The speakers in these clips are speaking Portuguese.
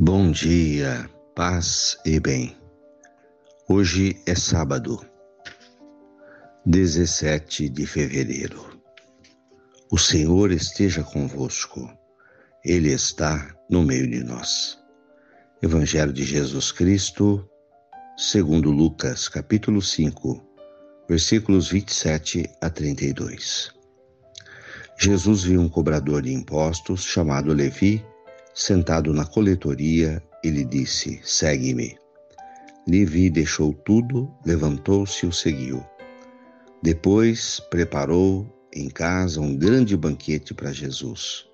Bom dia, paz e bem. Hoje é sábado, 17 de fevereiro. O Senhor esteja convosco, Ele está no meio de nós. Evangelho de Jesus Cristo, segundo Lucas, capítulo 5, versículos 27 a 32. Jesus viu um cobrador de impostos chamado Levi Sentado na coletoria, ele disse: Segue-me. Levi deixou tudo, levantou-se e o seguiu. Depois preparou em casa um grande banquete para Jesus.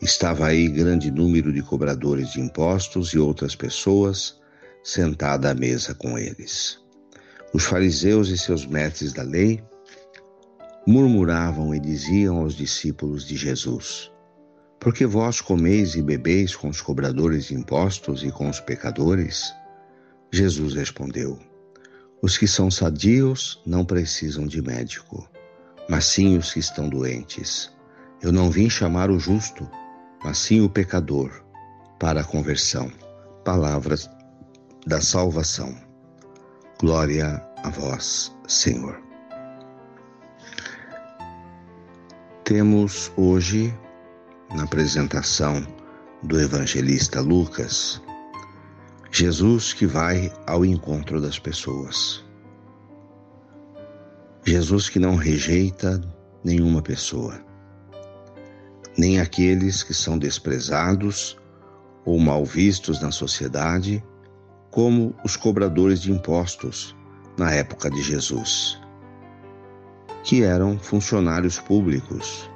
Estava aí grande número de cobradores de impostos e outras pessoas sentada à mesa com eles. Os fariseus e seus mestres da lei murmuravam e diziam aos discípulos de Jesus: porque vós comeis e bebeis com os cobradores de impostos e com os pecadores? Jesus respondeu: Os que são sadios não precisam de médico, mas sim os que estão doentes. Eu não vim chamar o justo, mas sim o pecador, para a conversão. Palavras da salvação. Glória a vós, Senhor. Temos hoje na apresentação do evangelista Lucas, Jesus que vai ao encontro das pessoas. Jesus que não rejeita nenhuma pessoa, nem aqueles que são desprezados ou mal vistos na sociedade, como os cobradores de impostos na época de Jesus, que eram funcionários públicos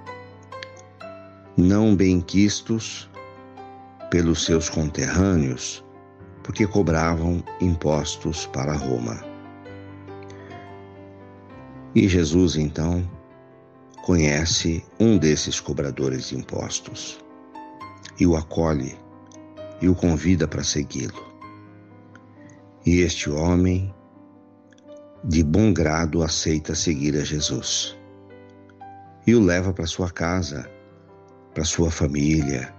não benquistos pelos seus conterrâneos, porque cobravam impostos para Roma. E Jesus então conhece um desses cobradores de impostos e o acolhe e o convida para segui-lo. E este homem, de bom grado, aceita seguir a Jesus e o leva para sua casa para sua família,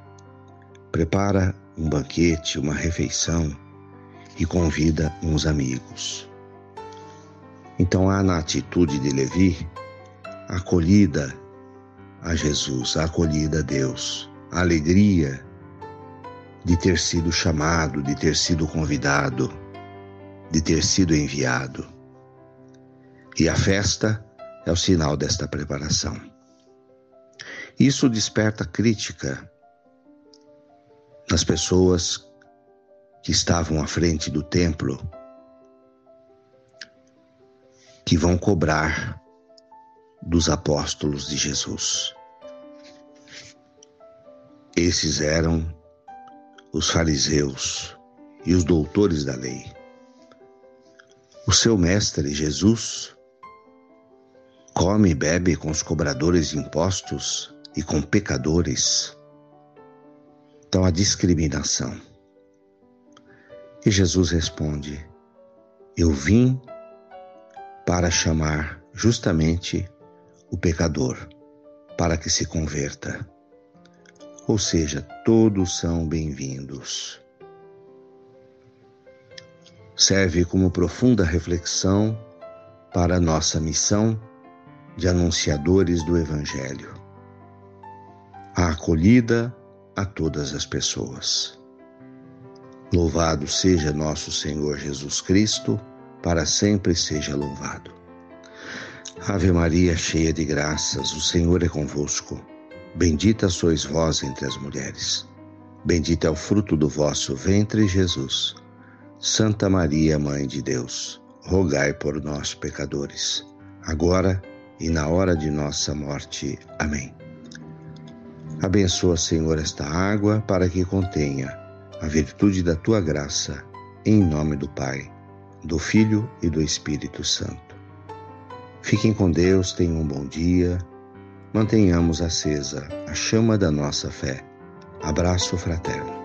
prepara um banquete, uma refeição e convida uns amigos. Então há na atitude de Levi acolhida a Jesus, a acolhida a Deus, a alegria de ter sido chamado, de ter sido convidado, de ter sido enviado. E a festa é o sinal desta preparação. Isso desperta crítica nas pessoas que estavam à frente do templo, que vão cobrar dos apóstolos de Jesus. Esses eram os fariseus e os doutores da lei. O seu mestre Jesus come e bebe com os cobradores de impostos e com pecadores. Então a discriminação. E Jesus responde: Eu vim para chamar justamente o pecador, para que se converta. Ou seja, todos são bem-vindos. Serve como profunda reflexão para a nossa missão de anunciadores do Evangelho a acolhida a todas as pessoas. Louvado seja nosso Senhor Jesus Cristo, para sempre seja louvado. Ave Maria, cheia de graças, o Senhor é convosco. Bendita sois vós entre as mulheres. Bendito é o fruto do vosso ventre, Jesus. Santa Maria, Mãe de Deus, rogai por nós, pecadores, agora e na hora de nossa morte. Amém. Abençoa, Senhor, esta água para que contenha a virtude da tua graça, em nome do Pai, do Filho e do Espírito Santo. Fiquem com Deus, tenham um bom dia, mantenhamos acesa a chama da nossa fé. Abraço fraterno.